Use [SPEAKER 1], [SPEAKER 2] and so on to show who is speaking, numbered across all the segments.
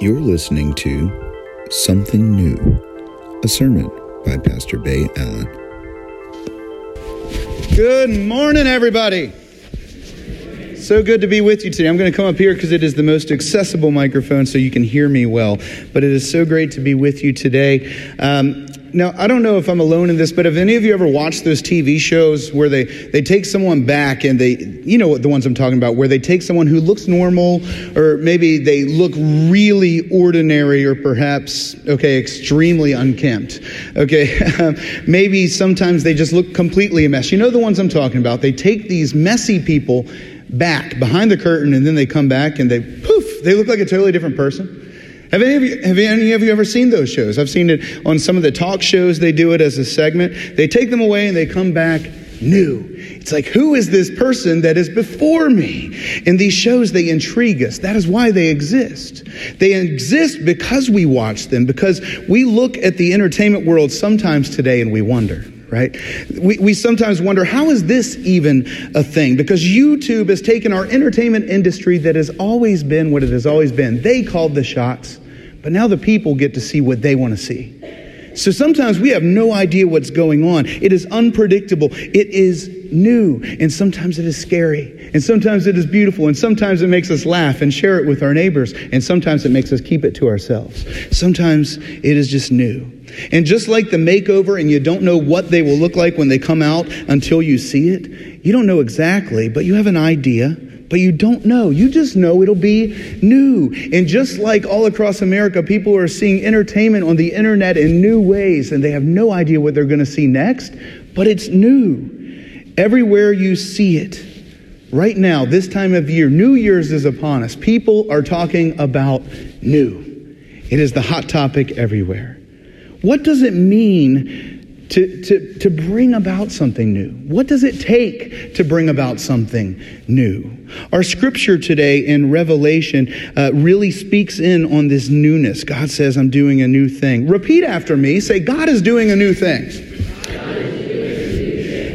[SPEAKER 1] You're listening to Something New, a sermon by Pastor Bay Allen.
[SPEAKER 2] Good morning, everybody. So good to be with you today. I'm going to come up here because it is the most accessible microphone so you can hear me well. But it is so great to be with you today. Um, now, I don't know if I'm alone in this, but have any of you ever watched those TV shows where they, they take someone back and they, you know what the ones I'm talking about, where they take someone who looks normal or maybe they look really ordinary or perhaps, okay, extremely unkempt. Okay, maybe sometimes they just look completely a mess. You know the ones I'm talking about. They take these messy people back behind the curtain and then they come back and they poof, they look like a totally different person. Have any, of you, have any of you ever seen those shows? I've seen it on some of the talk shows. They do it as a segment. They take them away and they come back new. It's like, who is this person that is before me? In these shows, they intrigue us. That is why they exist. They exist because we watch them, because we look at the entertainment world sometimes today and we wonder right? We, we sometimes wonder, how is this even a thing? Because YouTube has taken our entertainment industry that has always been what it has always been. They called the shots, but now the people get to see what they want to see. So sometimes we have no idea what's going on. It is unpredictable. It is new. And sometimes it is scary. And sometimes it is beautiful. And sometimes it makes us laugh and share it with our neighbors. And sometimes it makes us keep it to ourselves. Sometimes it is just new. And just like the makeover, and you don't know what they will look like when they come out until you see it, you don't know exactly, but you have an idea but you don't know. You just know it'll be new. And just like all across America, people are seeing entertainment on the internet in new ways, and they have no idea what they're going to see next, but it's new. Everywhere you see it, right now, this time of year, New Year's is upon us. People are talking about new. It is the hot topic everywhere. What does it mean to, to, to bring about something new? What does it take to bring about something new? Our scripture today in Revelation uh, really speaks in on this newness. God says, I'm doing a new thing. Repeat after me. Say, God is doing a new thing.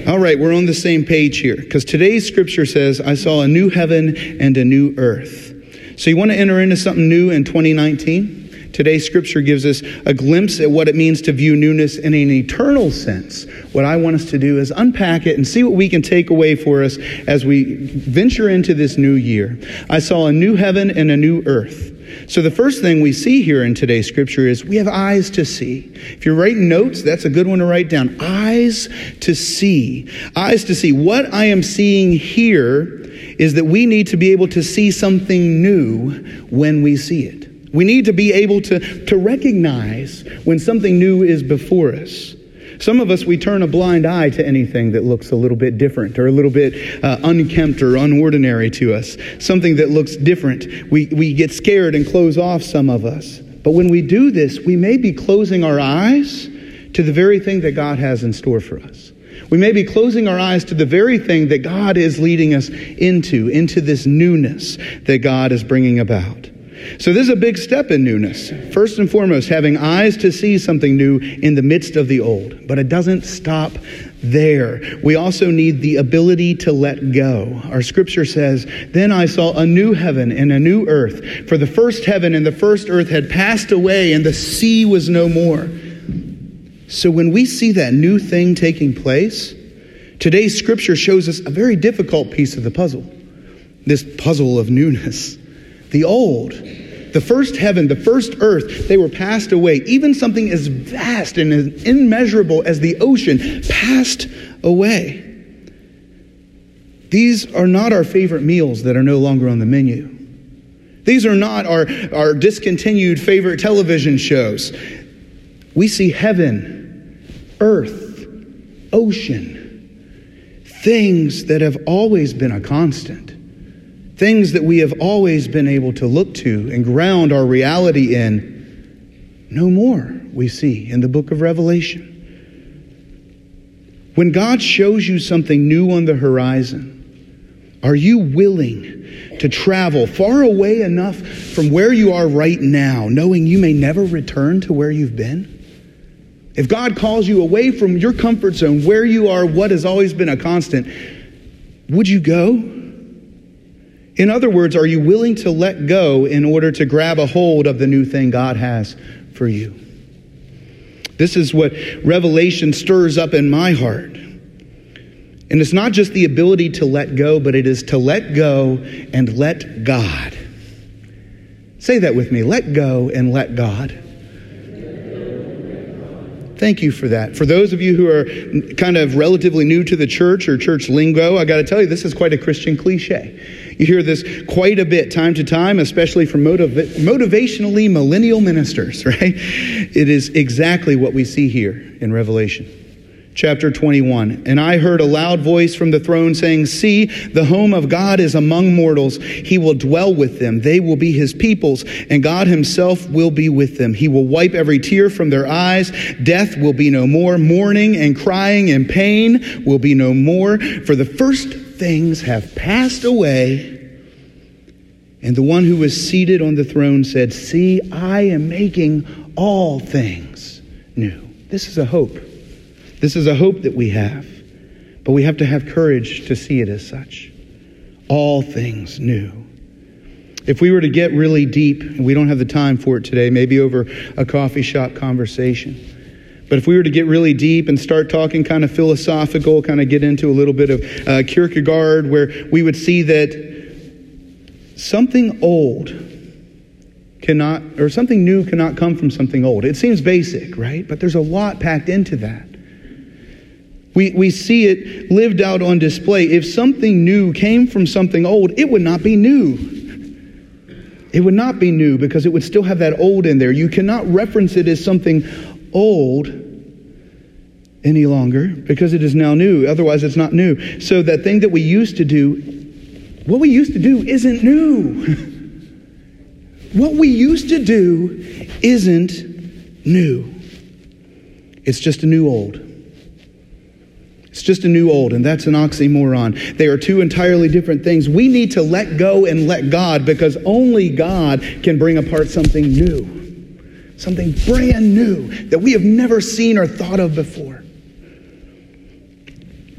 [SPEAKER 2] All right, we're on the same page here because today's scripture says, I saw a new heaven and a new earth. So you want to enter into something new in 2019? Today's scripture gives us a glimpse at what it means to view newness in an eternal sense. What I want us to do is unpack it and see what we can take away for us as we venture into this new year. I saw a new heaven and a new earth. So, the first thing we see here in today's scripture is we have eyes to see. If you're writing notes, that's a good one to write down. Eyes to see. Eyes to see. What I am seeing here is that we need to be able to see something new when we see it. We need to be able to, to recognize when something new is before us. Some of us, we turn a blind eye to anything that looks a little bit different or a little bit uh, unkempt or unordinary to us, something that looks different. We, we get scared and close off, some of us. But when we do this, we may be closing our eyes to the very thing that God has in store for us. We may be closing our eyes to the very thing that God is leading us into, into this newness that God is bringing about. So, this is a big step in newness. First and foremost, having eyes to see something new in the midst of the old. But it doesn't stop there. We also need the ability to let go. Our scripture says, Then I saw a new heaven and a new earth, for the first heaven and the first earth had passed away, and the sea was no more. So, when we see that new thing taking place, today's scripture shows us a very difficult piece of the puzzle this puzzle of newness. The old, the first heaven, the first earth, they were passed away. Even something as vast and as immeasurable as the ocean passed away. These are not our favorite meals that are no longer on the menu. These are not our, our discontinued favorite television shows. We see heaven, earth, ocean, things that have always been a constant things that we have always been able to look to and ground our reality in, no more we see in the book of Revelation. When God shows you something new on the horizon, are you willing to travel far away enough from where you are right now, knowing you may never return to where you've been? If God calls you away from your comfort zone, where you are, what has always been a constant, would you go? In other words, are you willing to let go in order to grab a hold of the new thing God has for you? This is what Revelation stirs up in my heart. And it's not just the ability to let go, but it is to let go and let God. Say that with me let go and let God. Thank you for that. For those of you who are kind of relatively new to the church or church lingo, I got to tell you, this is quite a Christian cliche. You hear this quite a bit time to time, especially from motiv- motivationally millennial ministers, right? It is exactly what we see here in Revelation chapter 21. And I heard a loud voice from the throne saying, See, the home of God is among mortals. He will dwell with them. They will be his peoples, and God himself will be with them. He will wipe every tear from their eyes. Death will be no more. Mourning and crying and pain will be no more, for the first things have passed away. And the one who was seated on the throne said, See, I am making all things new. This is a hope. This is a hope that we have, but we have to have courage to see it as such. All things new. If we were to get really deep, and we don't have the time for it today, maybe over a coffee shop conversation. But if we were to get really deep and start talking kind of philosophical, kind of get into a little bit of uh, Kierkegaard, where we would see that something old cannot, or something new cannot come from something old. It seems basic, right? But there's a lot packed into that. We, we see it lived out on display. If something new came from something old, it would not be new. It would not be new because it would still have that old in there. You cannot reference it as something old any longer because it is now new. Otherwise, it's not new. So, that thing that we used to do, what we used to do isn't new. what we used to do isn't new. It's just a new old. It's just a new old, and that's an oxymoron. They are two entirely different things. We need to let go and let God because only God can bring apart something new, something brand new that we have never seen or thought of before.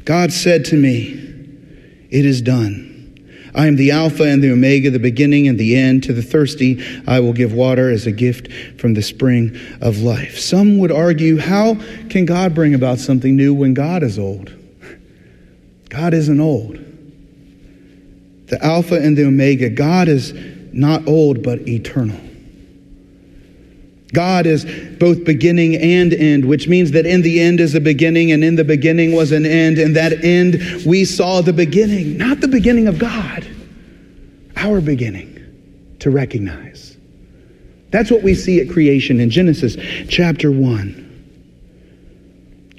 [SPEAKER 2] God said to me, It is done. I am the Alpha and the Omega, the beginning and the end. To the thirsty, I will give water as a gift from the spring of life. Some would argue, how can God bring about something new when God is old? God isn't old. The Alpha and the Omega, God is not old, but eternal. God is both beginning and end, which means that in the end is a beginning, and in the beginning was an end. And that end, we saw the beginning, not the beginning of God, our beginning to recognize. That's what we see at creation in Genesis chapter 1.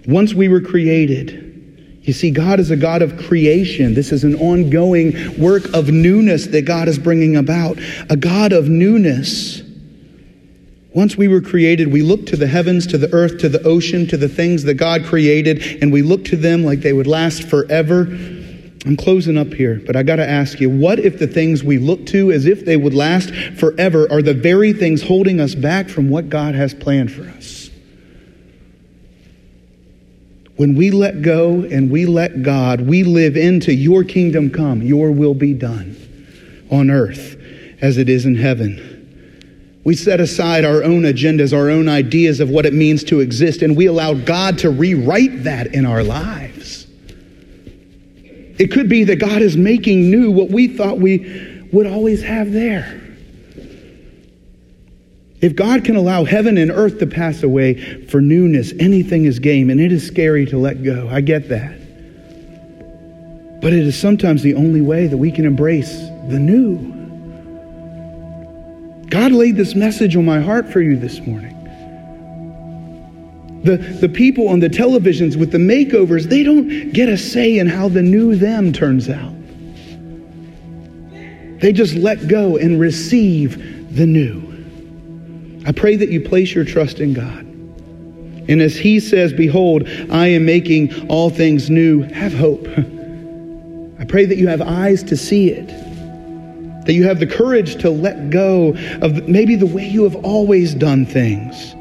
[SPEAKER 2] Once we were created, you see, God is a God of creation. This is an ongoing work of newness that God is bringing about, a God of newness. Once we were created, we looked to the heavens, to the earth, to the ocean, to the things that God created, and we looked to them like they would last forever. I'm closing up here, but I got to ask you what if the things we look to as if they would last forever are the very things holding us back from what God has planned for us? When we let go and we let God, we live into your kingdom come, your will be done on earth as it is in heaven. We set aside our own agendas, our own ideas of what it means to exist, and we allow God to rewrite that in our lives. It could be that God is making new what we thought we would always have there. If God can allow heaven and earth to pass away for newness, anything is game, and it is scary to let go. I get that. But it is sometimes the only way that we can embrace the new. God laid this message on my heart for you this morning. The, the people on the televisions with the makeovers, they don't get a say in how the new them turns out. They just let go and receive the new. I pray that you place your trust in God. And as he says, Behold, I am making all things new, have hope. I pray that you have eyes to see it that you have the courage to let go of maybe the way you have always done things.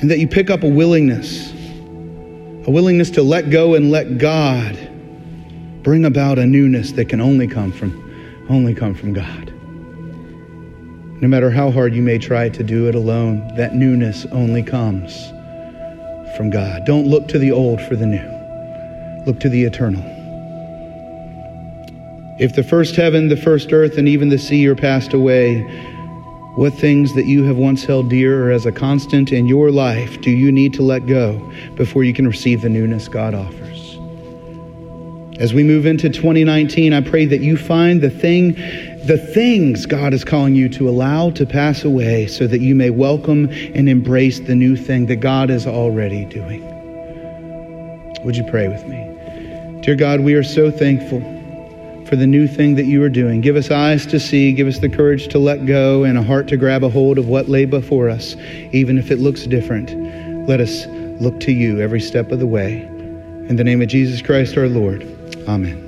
[SPEAKER 2] And that you pick up a willingness, a willingness to let go and let God bring about a newness that can only come from, only come from God. No matter how hard you may try to do it alone, that newness only comes from God. Don't look to the old for the new, look to the eternal. If the first heaven, the first earth, and even the sea are passed away, what things that you have once held dear or as a constant in your life do you need to let go before you can receive the newness God offers? As we move into 2019, I pray that you find the thing, the things God is calling you to allow to pass away so that you may welcome and embrace the new thing that God is already doing. Would you pray with me? Dear God, we are so thankful for the new thing that you are doing. Give us eyes to see, give us the courage to let go, and a heart to grab a hold of what lay before us, even if it looks different. Let us look to you every step of the way. In the name of Jesus Christ our Lord. Amen.